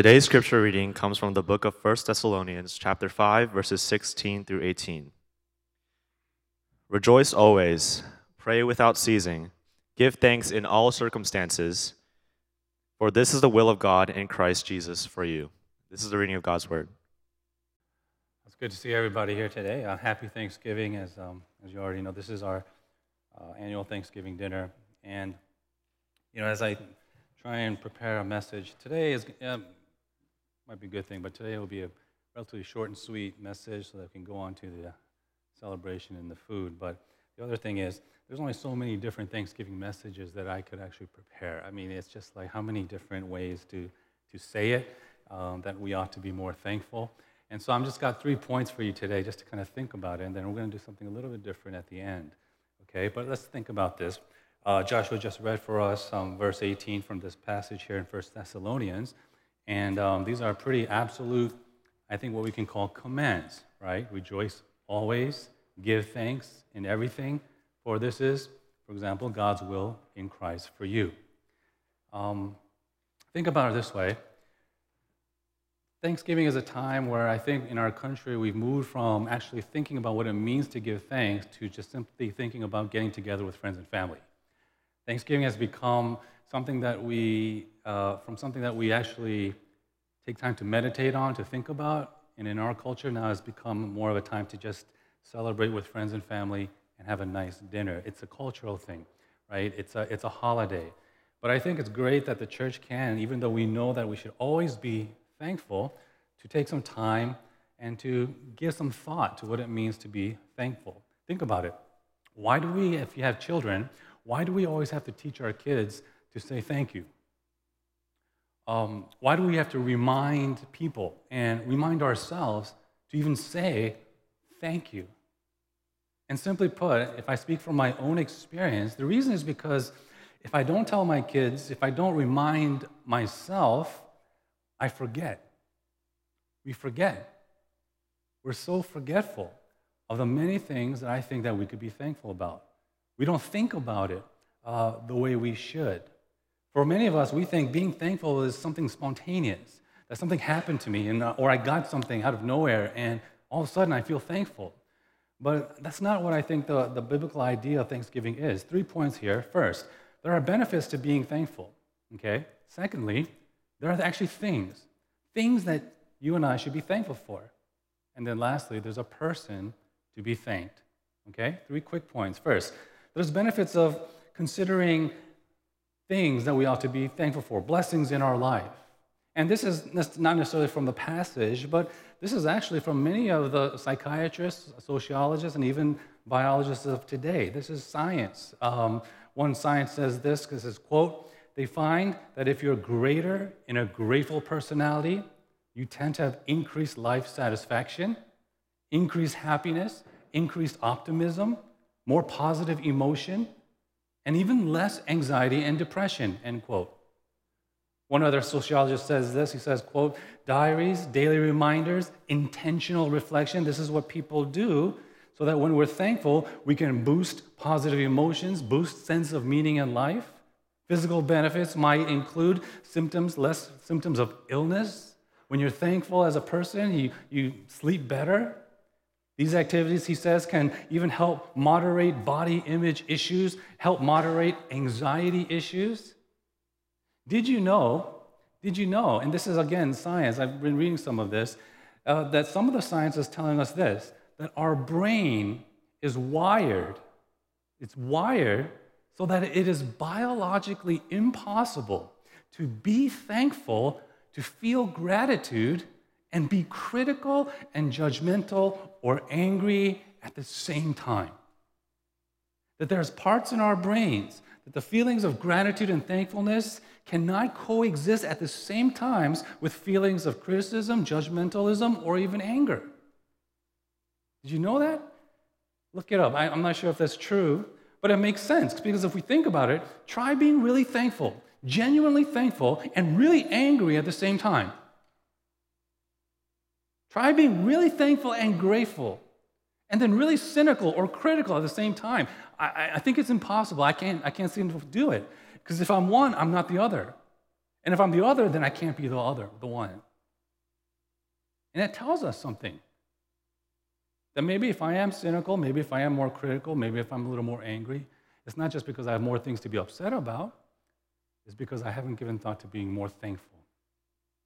Today's scripture reading comes from the book of 1 Thessalonians, chapter 5, verses 16 through 18. Rejoice always, pray without ceasing, give thanks in all circumstances, for this is the will of God in Christ Jesus for you. This is the reading of God's word. It's good to see everybody here today. Uh, happy Thanksgiving, as, um, as you already know. This is our uh, annual Thanksgiving dinner. And, you know, as I try and prepare a message, today is, um, might be a good thing, but today will be a relatively short and sweet message so that we can go on to the celebration and the food. But the other thing is, there's only so many different Thanksgiving messages that I could actually prepare. I mean, it's just like how many different ways to, to say it um, that we ought to be more thankful. And so I'm just got three points for you today just to kind of think about it, and then we're going to do something a little bit different at the end. Okay, but let's think about this. Uh, Joshua just read for us um, verse 18 from this passage here in 1 Thessalonians, and um, these are pretty absolute, I think, what we can call commands, right? Rejoice always, give thanks in everything, for this is, for example, God's will in Christ for you. Um, think about it this way Thanksgiving is a time where I think in our country we've moved from actually thinking about what it means to give thanks to just simply thinking about getting together with friends and family. Thanksgiving has become something that we, uh, from something that we actually take time to meditate on, to think about, and in our culture now has become more of a time to just celebrate with friends and family and have a nice dinner. It's a cultural thing, right? It's a, it's a holiday. But I think it's great that the church can, even though we know that we should always be thankful, to take some time and to give some thought to what it means to be thankful. Think about it. Why do we, if you have children, why do we always have to teach our kids to say thank you? Um, why do we have to remind people and remind ourselves to even say thank you? And simply put, if I speak from my own experience, the reason is because if I don't tell my kids, if I don't remind myself, I forget. We forget. We're so forgetful of the many things that I think that we could be thankful about. We don't think about it uh, the way we should. For many of us, we think being thankful is something spontaneous, that something happened to me, and, uh, or I got something out of nowhere, and all of a sudden I feel thankful. But that's not what I think the, the biblical idea of Thanksgiving is. Three points here. First, there are benefits to being thankful. Okay? Secondly, there are actually things, things that you and I should be thankful for. And then lastly, there's a person to be thanked. Okay? Three quick points. First, there's benefits of considering things that we ought to be thankful for, blessings in our life. And this is not necessarily from the passage, but this is actually from many of the psychiatrists, sociologists, and even biologists of today. This is science. Um, one science says this, because it's quote, they find that if you're greater in a grateful personality, you tend to have increased life satisfaction, increased happiness, increased optimism, more positive emotion, and even less anxiety and depression, end quote. One other sociologist says this. He says, quote, diaries, daily reminders, intentional reflection. This is what people do so that when we're thankful, we can boost positive emotions, boost sense of meaning in life. Physical benefits might include symptoms, less symptoms of illness. When you're thankful as a person, you, you sleep better. These activities, he says, can even help moderate body image issues, help moderate anxiety issues. Did you know? Did you know? And this is again science. I've been reading some of this. Uh, that some of the science is telling us this: that our brain is wired. It's wired so that it is biologically impossible to be thankful, to feel gratitude, and be critical and judgmental or angry at the same time. That there's parts in our brains that the feelings of gratitude and thankfulness cannot coexist at the same times with feelings of criticism, judgmentalism, or even anger. Did you know that? Look it up. I, am not sure if that's true, but it makes sense because if we think about it, try being really thankful, genuinely thankful, and really angry at the same time. Try being really thankful and grateful, and then really cynical or critical at the same time. I, I think it's impossible. I can't, I can't seem to do it because if I'm one, I'm not the other. And if I'm the other, then I can't be the other, the one. And that tells us something. That maybe if I am cynical, maybe if I am more critical, maybe if I'm a little more angry, it's not just because I have more things to be upset about, it's because I haven't given thought to being more thankful.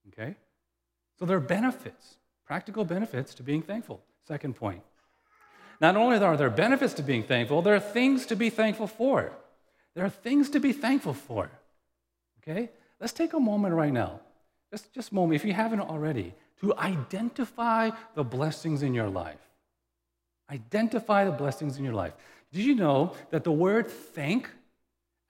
Okay? So there are benefits, practical benefits to being thankful. Second point. Not only are there benefits to being thankful, there are things to be thankful for. There are things to be thankful for. Okay? Let's take a moment right now. Just, just a moment, if you haven't already, to identify the blessings in your life. Identify the blessings in your life. Did you know that the word thank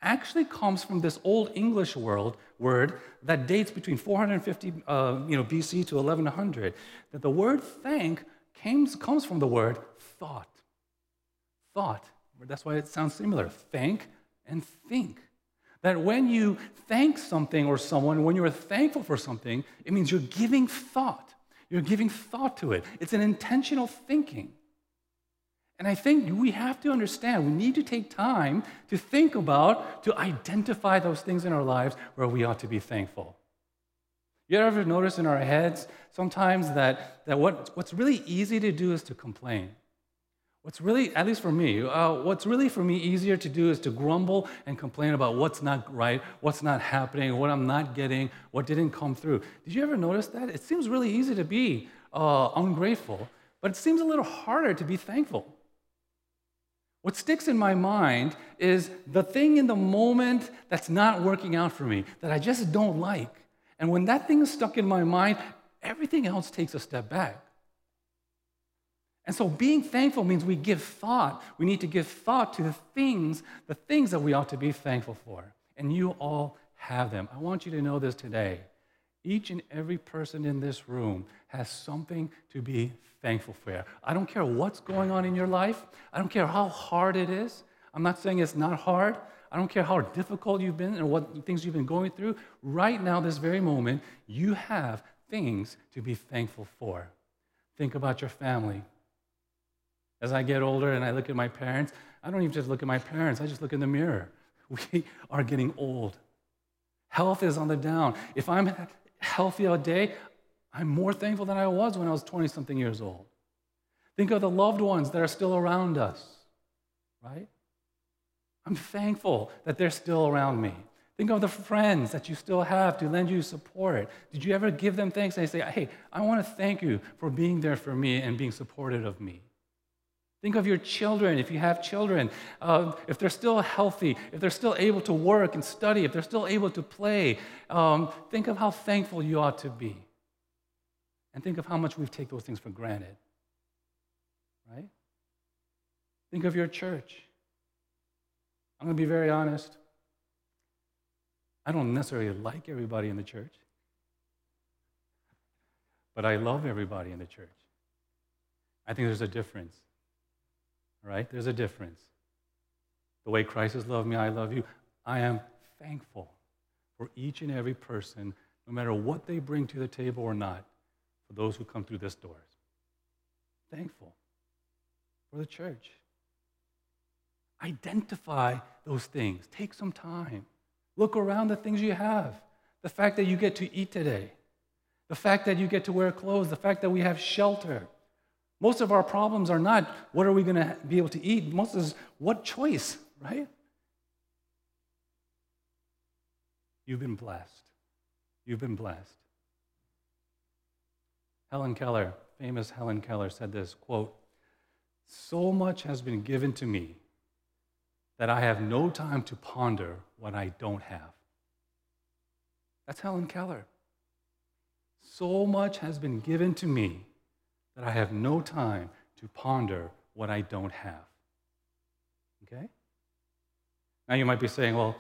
actually comes from this old English word, word that dates between 450 uh, you know, BC to 1100? That the word thank came, comes from the word thought. Thought. That's why it sounds similar. Thank and think. That when you thank something or someone, when you're thankful for something, it means you're giving thought. You're giving thought to it. It's an intentional thinking. And I think we have to understand, we need to take time to think about, to identify those things in our lives where we ought to be thankful. You ever notice in our heads sometimes that, that what, what's really easy to do is to complain? What's really, at least for me, uh, what's really for me easier to do is to grumble and complain about what's not right, what's not happening, what I'm not getting, what didn't come through. Did you ever notice that? It seems really easy to be uh, ungrateful, but it seems a little harder to be thankful. What sticks in my mind is the thing in the moment that's not working out for me, that I just don't like. And when that thing is stuck in my mind, everything else takes a step back. And so being thankful means we give thought. We need to give thought to the things, the things that we ought to be thankful for. And you all have them. I want you to know this today. Each and every person in this room has something to be thankful for. I don't care what's going on in your life. I don't care how hard it is. I'm not saying it's not hard. I don't care how difficult you've been and what things you've been going through. Right now, this very moment, you have things to be thankful for. Think about your family. As I get older and I look at my parents, I don't even just look at my parents, I just look in the mirror. We are getting old. Health is on the down. If I'm healthy all day, I'm more thankful than I was when I was 20 something years old. Think of the loved ones that are still around us, right? I'm thankful that they're still around me. Think of the friends that you still have to lend you support. Did you ever give them thanks and say, hey, I want to thank you for being there for me and being supportive of me? Think of your children, if you have children, uh, if they're still healthy, if they're still able to work and study, if they're still able to play. Um, think of how thankful you ought to be. And think of how much we take those things for granted. Right? Think of your church. I'm going to be very honest. I don't necessarily like everybody in the church, but I love everybody in the church. I think there's a difference. Right? There's a difference. The way Christ has loved me, I love you. I am thankful for each and every person, no matter what they bring to the table or not, those who come through this door. Thankful for the church. Identify those things. Take some time. Look around the things you have. The fact that you get to eat today, the fact that you get to wear clothes, the fact that we have shelter, most of our problems are not what are we going to be able to eat, most is what choice, right? You've been blessed. You've been blessed. Helen Keller, famous Helen Keller, said this quote, So much has been given to me that I have no time to ponder what I don't have. That's Helen Keller. So much has been given to me that I have no time to ponder what I don't have. Okay? Now you might be saying, well,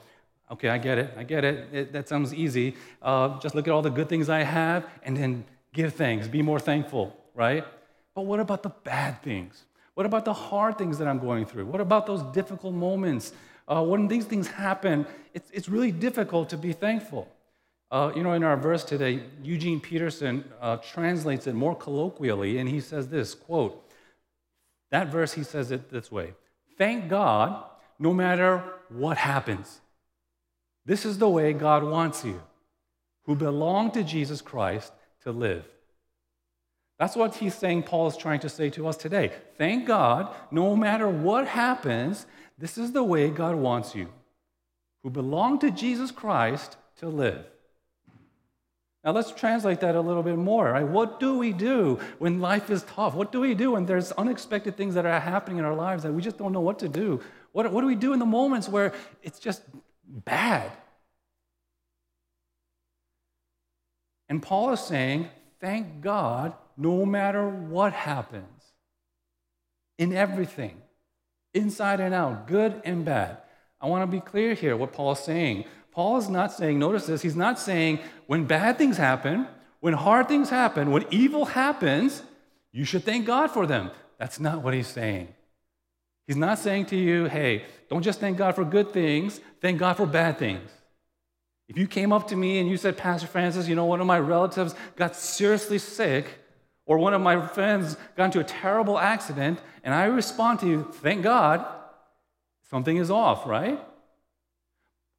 okay, I get it. I get it. it that sounds easy. Uh, just look at all the good things I have and then give thanks. Be more thankful, right? But what about the bad things? What about the hard things that I'm going through? What about those difficult moments? Uh, when these things happen, it's, it's really difficult to be thankful. Uh, you know, in our verse today, Eugene Peterson uh, translates it more colloquially, and he says this quote, that verse, he says it this way Thank God no matter what happens. This is the way God wants you. who belong to Jesus Christ to live. That's what he's saying, Paul is trying to say to us today. Thank God, no matter what happens, this is the way God wants you, who belong to Jesus Christ to live. Now let's translate that a little bit more. Right? What do we do when life is tough? What do we do when there's unexpected things that are happening in our lives that we just don't know what to do? What, what do we do in the moments where it's just bad? And Paul is saying, thank God no matter what happens, in everything, inside and out, good and bad. I want to be clear here what Paul is saying. Paul is not saying, notice this, he's not saying when bad things happen, when hard things happen, when evil happens, you should thank God for them. That's not what he's saying. He's not saying to you, hey, don't just thank God for good things, thank God for bad things. If you came up to me and you said, Pastor Francis, you know, one of my relatives got seriously sick, or one of my friends got into a terrible accident, and I respond to you, thank God, something is off, right?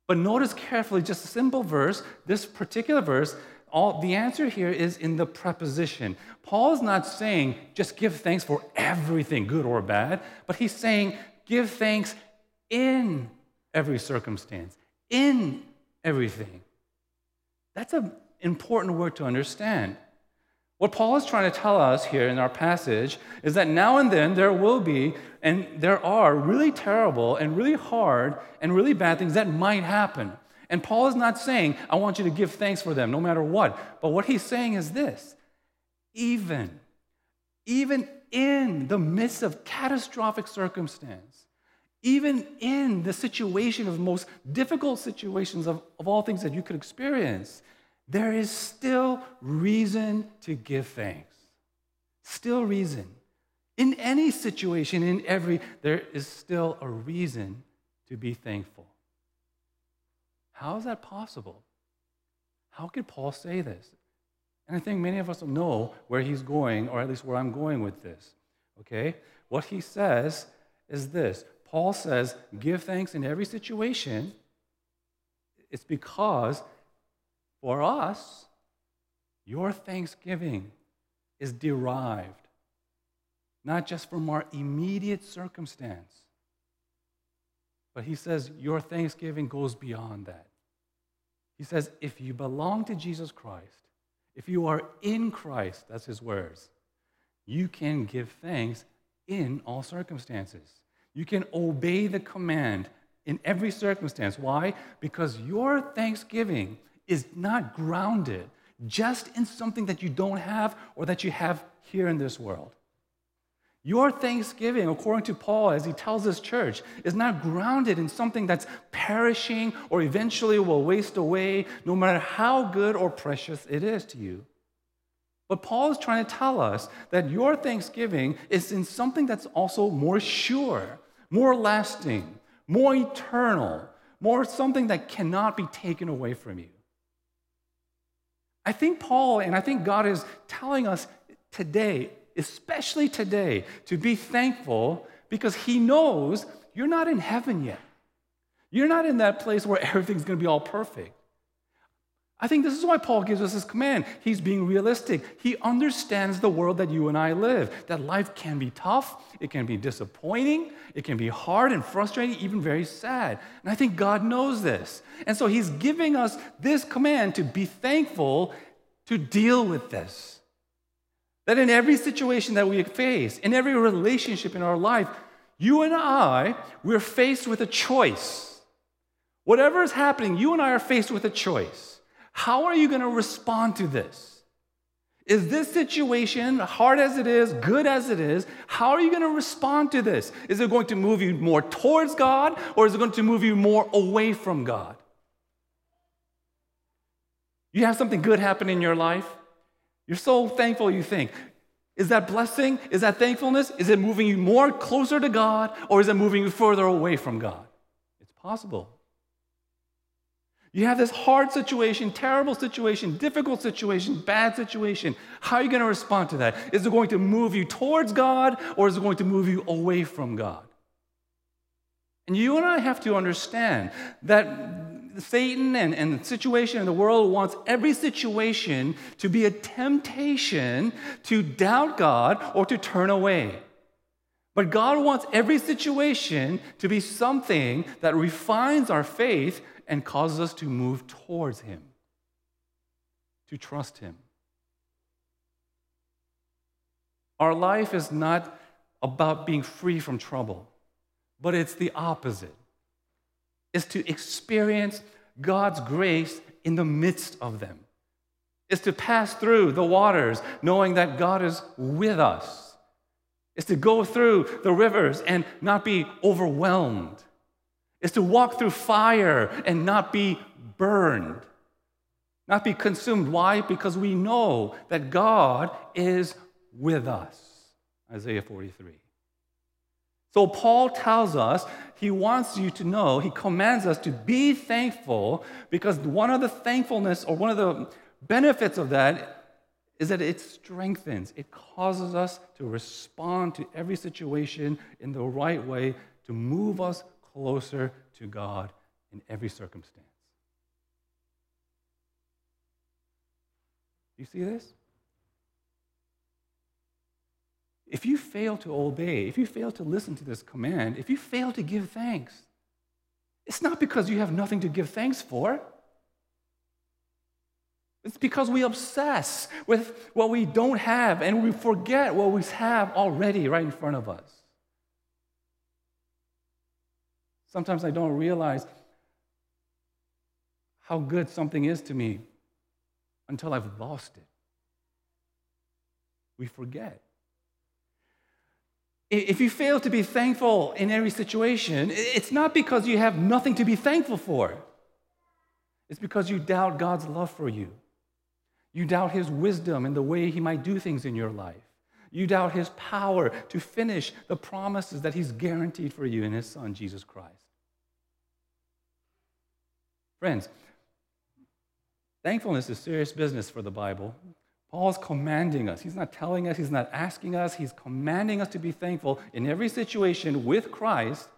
But notice carefully, just a simple verse, this particular verse, all the answer here is in the preposition. Paul is not saying just give thanks for everything, good or bad, but he's saying give thanks in every circumstance, in everything. That's an important word to understand. What Paul is trying to tell us here in our passage is that now and then there will be, and there are, really terrible and really hard and really bad things that might happen. And Paul is not saying, I want you to give thanks for them no matter what. But what he's saying is this even, even in the midst of catastrophic circumstance, even in the situation of most difficult situations of, of all things that you could experience, there is still reason to give thanks. Still reason. In any situation, in every, there is still a reason to be thankful. How is that possible? How could Paul say this? And I think many of us know where he's going, or at least where I'm going with this. Okay? What he says is this Paul says, give thanks in every situation. It's because for us, your thanksgiving is derived not just from our immediate circumstance, but he says your thanksgiving goes beyond that. He says, if you belong to Jesus Christ, if you are in Christ, that's his words, you can give thanks in all circumstances. You can obey the command in every circumstance. Why? Because your thanksgiving is not grounded just in something that you don't have or that you have here in this world. Your thanksgiving, according to Paul, as he tells his church, is not grounded in something that's perishing or eventually will waste away, no matter how good or precious it is to you. But Paul is trying to tell us that your thanksgiving is in something that's also more sure, more lasting, more eternal, more something that cannot be taken away from you. I think Paul and I think God is telling us today, especially today, to be thankful because He knows you're not in heaven yet. You're not in that place where everything's going to be all perfect. I think this is why Paul gives us this command. He's being realistic. He understands the world that you and I live, that life can be tough, it can be disappointing, it can be hard and frustrating, even very sad. And I think God knows this. And so he's giving us this command to be thankful to deal with this. That in every situation that we face, in every relationship in our life, you and I, we're faced with a choice. Whatever is happening, you and I are faced with a choice. How are you going to respond to this? Is this situation, hard as it is, good as it is, how are you going to respond to this? Is it going to move you more towards God or is it going to move you more away from God? You have something good happen in your life, you're so thankful you think, is that blessing? Is that thankfulness? Is it moving you more closer to God or is it moving you further away from God? It's possible. You have this hard situation, terrible situation, difficult situation, bad situation. How are you going to respond to that? Is it going to move you towards God or is it going to move you away from God? And you and I have to understand that Satan and, and the situation in the world wants every situation to be a temptation to doubt God or to turn away. But God wants every situation to be something that refines our faith and causes us to move towards Him, to trust Him. Our life is not about being free from trouble, but it's the opposite. It's to experience God's grace in the midst of them. It's to pass through the waters knowing that God is with us is to go through the rivers and not be overwhelmed. Is to walk through fire and not be burned, not be consumed. Why? Because we know that God is with us. Isaiah 43. So Paul tells us he wants you to know, he commands us to be thankful because one of the thankfulness or one of the benefits of that is that it strengthens, it causes us to respond to every situation in the right way to move us closer to God in every circumstance. Do You see this? If you fail to obey, if you fail to listen to this command, if you fail to give thanks, it's not because you have nothing to give thanks for. It's because we obsess with what we don't have and we forget what we have already right in front of us. Sometimes I don't realize how good something is to me until I've lost it. We forget. If you fail to be thankful in every situation, it's not because you have nothing to be thankful for. It's because you doubt God's love for you. You doubt his wisdom and the way he might do things in your life. You doubt his power to finish the promises that he's guaranteed for you in his son, Jesus Christ. Friends, thankfulness is serious business for the Bible. Paul's commanding us. He's not telling us, he's not asking us, he's commanding us to be thankful in every situation with Christ,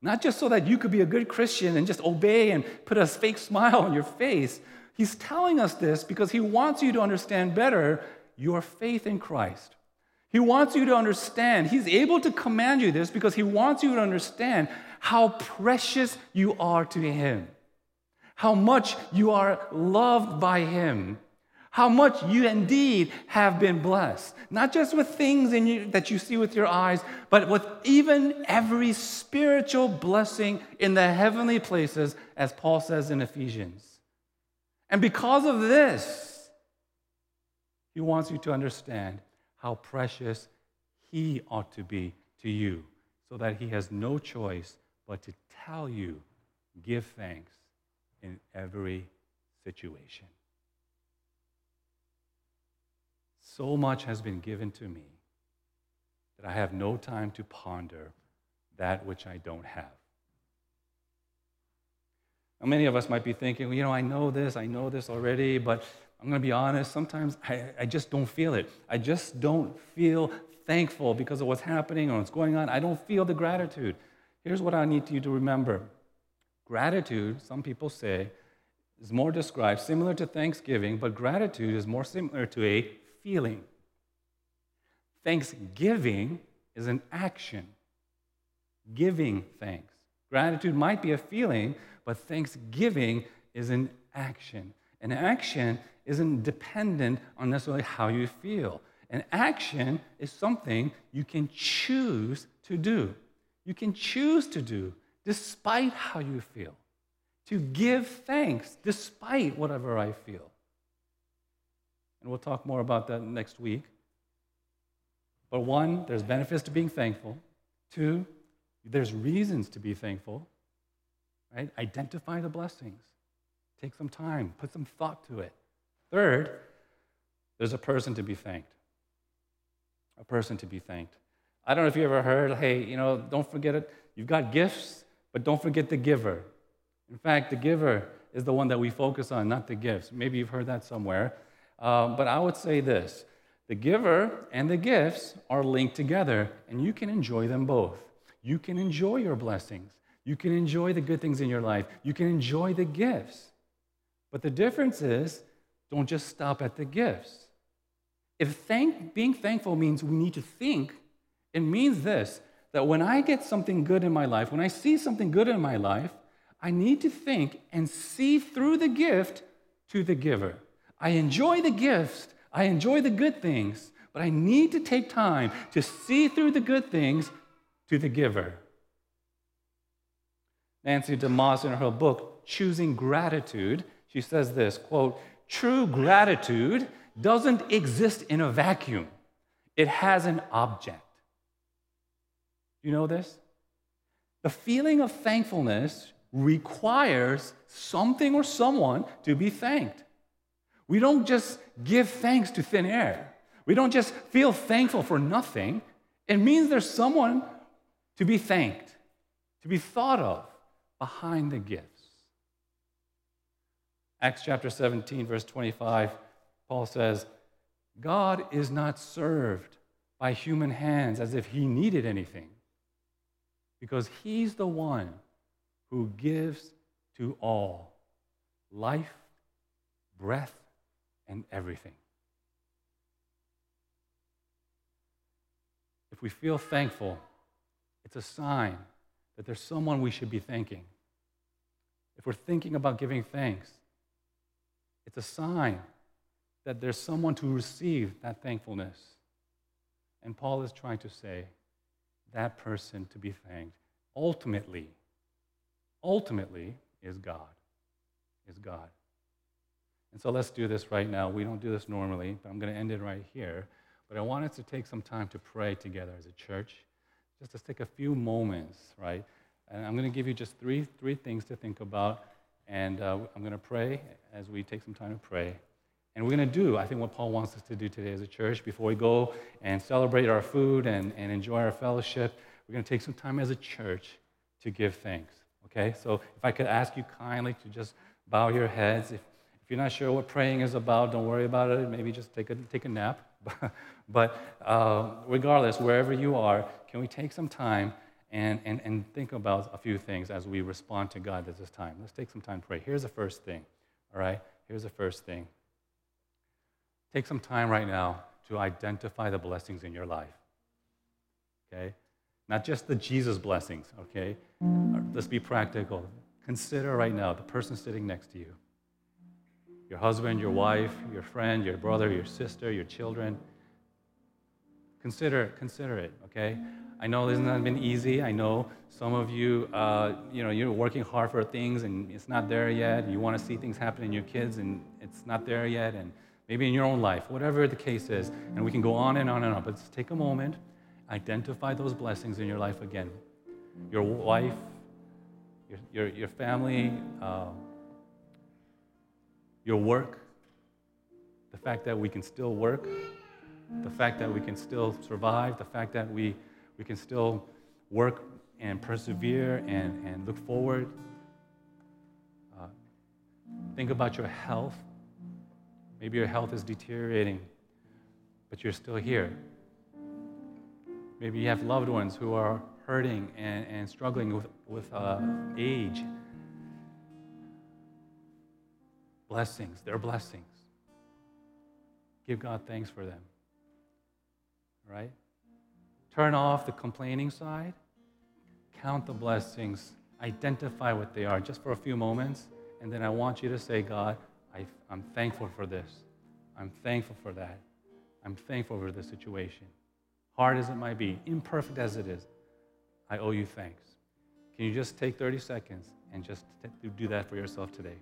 not just so that you could be a good Christian and just obey and put a fake smile on your face, He's telling us this because he wants you to understand better your faith in Christ. He wants you to understand. He's able to command you this because he wants you to understand how precious you are to him, how much you are loved by him, how much you indeed have been blessed. Not just with things you, that you see with your eyes, but with even every spiritual blessing in the heavenly places, as Paul says in Ephesians. And because of this, he wants you to understand how precious he ought to be to you, so that he has no choice but to tell you, give thanks in every situation. So much has been given to me that I have no time to ponder that which I don't have. Now, many of us might be thinking, well, you know, I know this, I know this already, but I'm going to be honest, sometimes I, I just don't feel it. I just don't feel thankful because of what's happening or what's going on. I don't feel the gratitude. Here's what I need you to remember gratitude, some people say, is more described similar to thanksgiving, but gratitude is more similar to a feeling. Thanksgiving is an action, giving thanks. Gratitude might be a feeling, but thanksgiving is an action. An action isn't dependent on necessarily how you feel. An action is something you can choose to do. You can choose to do despite how you feel, to give thanks despite whatever I feel. And we'll talk more about that next week. But one, there's benefits to being thankful. Two, there's reasons to be thankful. Right? Identify the blessings. Take some time, put some thought to it. Third, there's a person to be thanked. A person to be thanked. I don't know if you ever heard, hey, you know, don't forget it. You've got gifts, but don't forget the giver. In fact, the giver is the one that we focus on, not the gifts. Maybe you've heard that somewhere. Um, but I would say this the giver and the gifts are linked together, and you can enjoy them both. You can enjoy your blessings. You can enjoy the good things in your life. You can enjoy the gifts. But the difference is don't just stop at the gifts. If thank, being thankful means we need to think, it means this that when I get something good in my life, when I see something good in my life, I need to think and see through the gift to the giver. I enjoy the gifts, I enjoy the good things, but I need to take time to see through the good things to the giver. Nancy DeMoss, in her book, Choosing Gratitude, she says this quote, True gratitude doesn't exist in a vacuum, it has an object. You know this? The feeling of thankfulness requires something or someone to be thanked. We don't just give thanks to thin air. We don't just feel thankful for nothing. It means there's someone to be thanked, to be thought of behind the gifts. Acts chapter 17, verse 25, Paul says, God is not served by human hands as if he needed anything, because he's the one who gives to all life, breath, and everything. If we feel thankful, it's a sign that there's someone we should be thanking. If we're thinking about giving thanks, it's a sign that there's someone to receive that thankfulness. And Paul is trying to say that person to be thanked ultimately, ultimately is God. Is God. And so let's do this right now. We don't do this normally, but I'm going to end it right here. But I want us to take some time to pray together as a church, just to take a few moments, right? And I'm going to give you just three, three things to think about. And uh, I'm going to pray as we take some time to pray. And we're going to do, I think, what Paul wants us to do today as a church before we go and celebrate our food and, and enjoy our fellowship. We're going to take some time as a church to give thanks. Okay? So if I could ask you kindly to just bow your heads. If, if you're not sure what praying is about, don't worry about it. Maybe just take a, take a nap. but uh, regardless, wherever you are, can we take some time and, and, and think about a few things as we respond to God at this time? Let's take some time to pray. Here's the first thing, all right? Here's the first thing. Take some time right now to identify the blessings in your life, okay? Not just the Jesus blessings, okay? Let's be practical. Consider right now the person sitting next to you your husband, your wife, your friend, your brother, your sister, your children. Consider, consider it, okay? I know this has not been easy. I know some of you, uh, you know, you're working hard for things and it's not there yet. You want to see things happen in your kids and it's not there yet. And maybe in your own life, whatever the case is. And we can go on and on and on. But just take a moment, identify those blessings in your life again. Your wife, your, your, your family, uh, your work, the fact that we can still work, the fact that we can still survive, the fact that we, we can still work and persevere and, and look forward. Uh, think about your health. Maybe your health is deteriorating, but you're still here. Maybe you have loved ones who are hurting and, and struggling with, with uh, age blessings. They're blessings. Give God thanks for them. Right? Turn off the complaining side. Count the blessings. Identify what they are just for a few moments. And then I want you to say, God, I, I'm thankful for this. I'm thankful for that. I'm thankful for this situation. Hard as it might be, imperfect as it is, I owe you thanks. Can you just take 30 seconds and just do that for yourself today?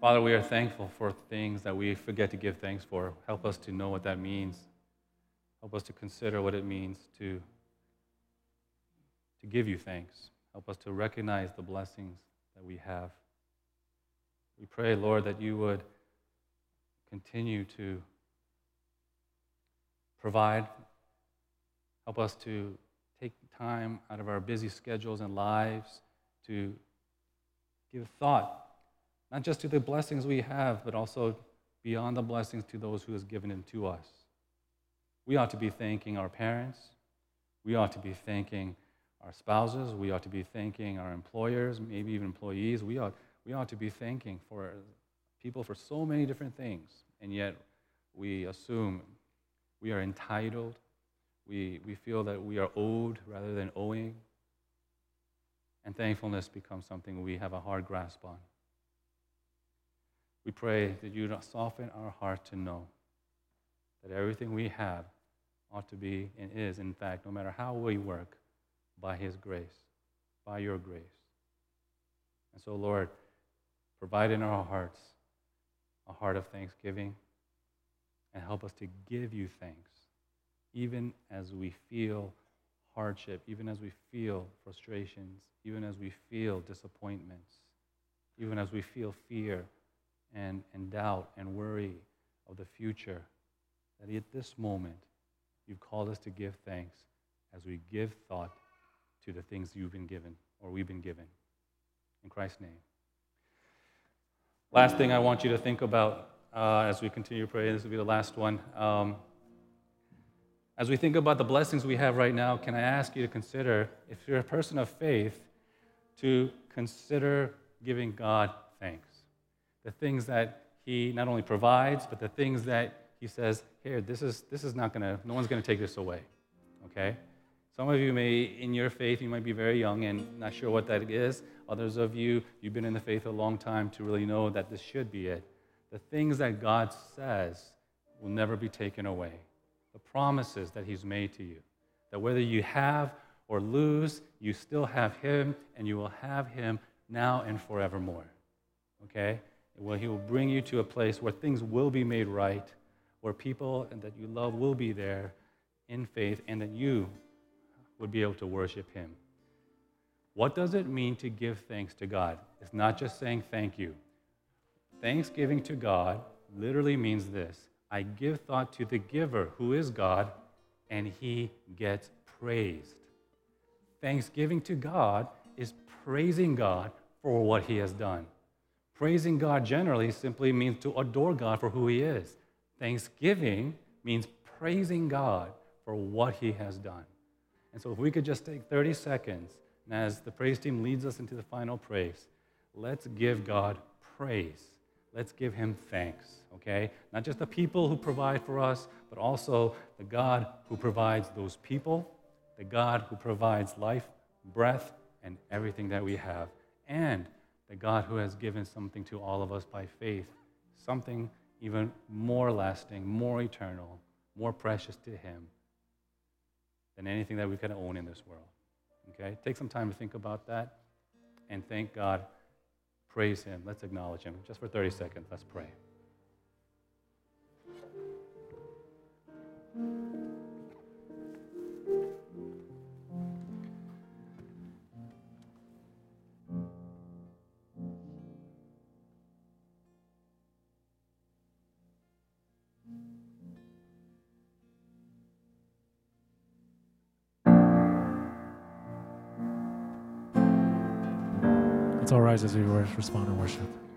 Father, we are thankful for things that we forget to give thanks for. Help us to know what that means. Help us to consider what it means to, to give you thanks. Help us to recognize the blessings that we have. We pray, Lord, that you would continue to provide. Help us to take time out of our busy schedules and lives to give thought, not just to the blessings we have, but also beyond the blessings to those who has given them to us. We ought to be thanking our parents. We ought to be thanking our spouses. We ought to be thanking our employers, maybe even employees. We ought, we ought to be thanking for people for so many different things. And yet we assume we are entitled. We, we feel that we are owed rather than owing. And thankfulness becomes something we have a hard grasp on. We pray that you soften our heart to know that everything we have ought to be and is, in fact, no matter how we work, by His grace, by your grace. And so, Lord, provide in our hearts a heart of thanksgiving and help us to give you thanks, even as we feel hardship, even as we feel frustrations, even as we feel disappointments, even as we feel fear and, and doubt and worry of the future, that at this moment, you've called us to give thanks as we give thought to the things you've been given or we've been given. In Christ's name. Last thing I want you to think about uh, as we continue to pray, this will be the last one. Um, as we think about the blessings we have right now, can I ask you to consider, if you're a person of faith, to consider giving God thanks? The things that He not only provides, but the things that He says, here, this is, this is not going to, no one's going to take this away. Okay? Some of you may, in your faith, you might be very young and not sure what that is. Others of you, you've been in the faith a long time to really know that this should be it. The things that God says will never be taken away. The promises that He's made to you. That whether you have or lose, you still have Him, and you will have Him now and forevermore. Okay? Well, He will bring you to a place where things will be made right, where people that you love will be there in faith, and that you would be able to worship Him. What does it mean to give thanks to God? It's not just saying thank you. Thanksgiving to God literally means this I give thought to the giver, who is God, and He gets praised. Thanksgiving to God is praising God for what He has done. Praising God generally simply means to adore God for who He is. Thanksgiving means praising God for what He has done. And so, if we could just take 30 seconds, and as the praise team leads us into the final praise, let's give God praise. Let's give Him thanks, okay? Not just the people who provide for us, but also the God who provides those people, the God who provides life, breath, and everything that we have, and the God who has given something to all of us by faith, something even more lasting, more eternal, more precious to Him than anything that we can own in this world. Okay? Take some time to think about that and thank God. Praise Him. Let's acknowledge Him. Just for 30 seconds, let's pray. All rise as we respond in worship.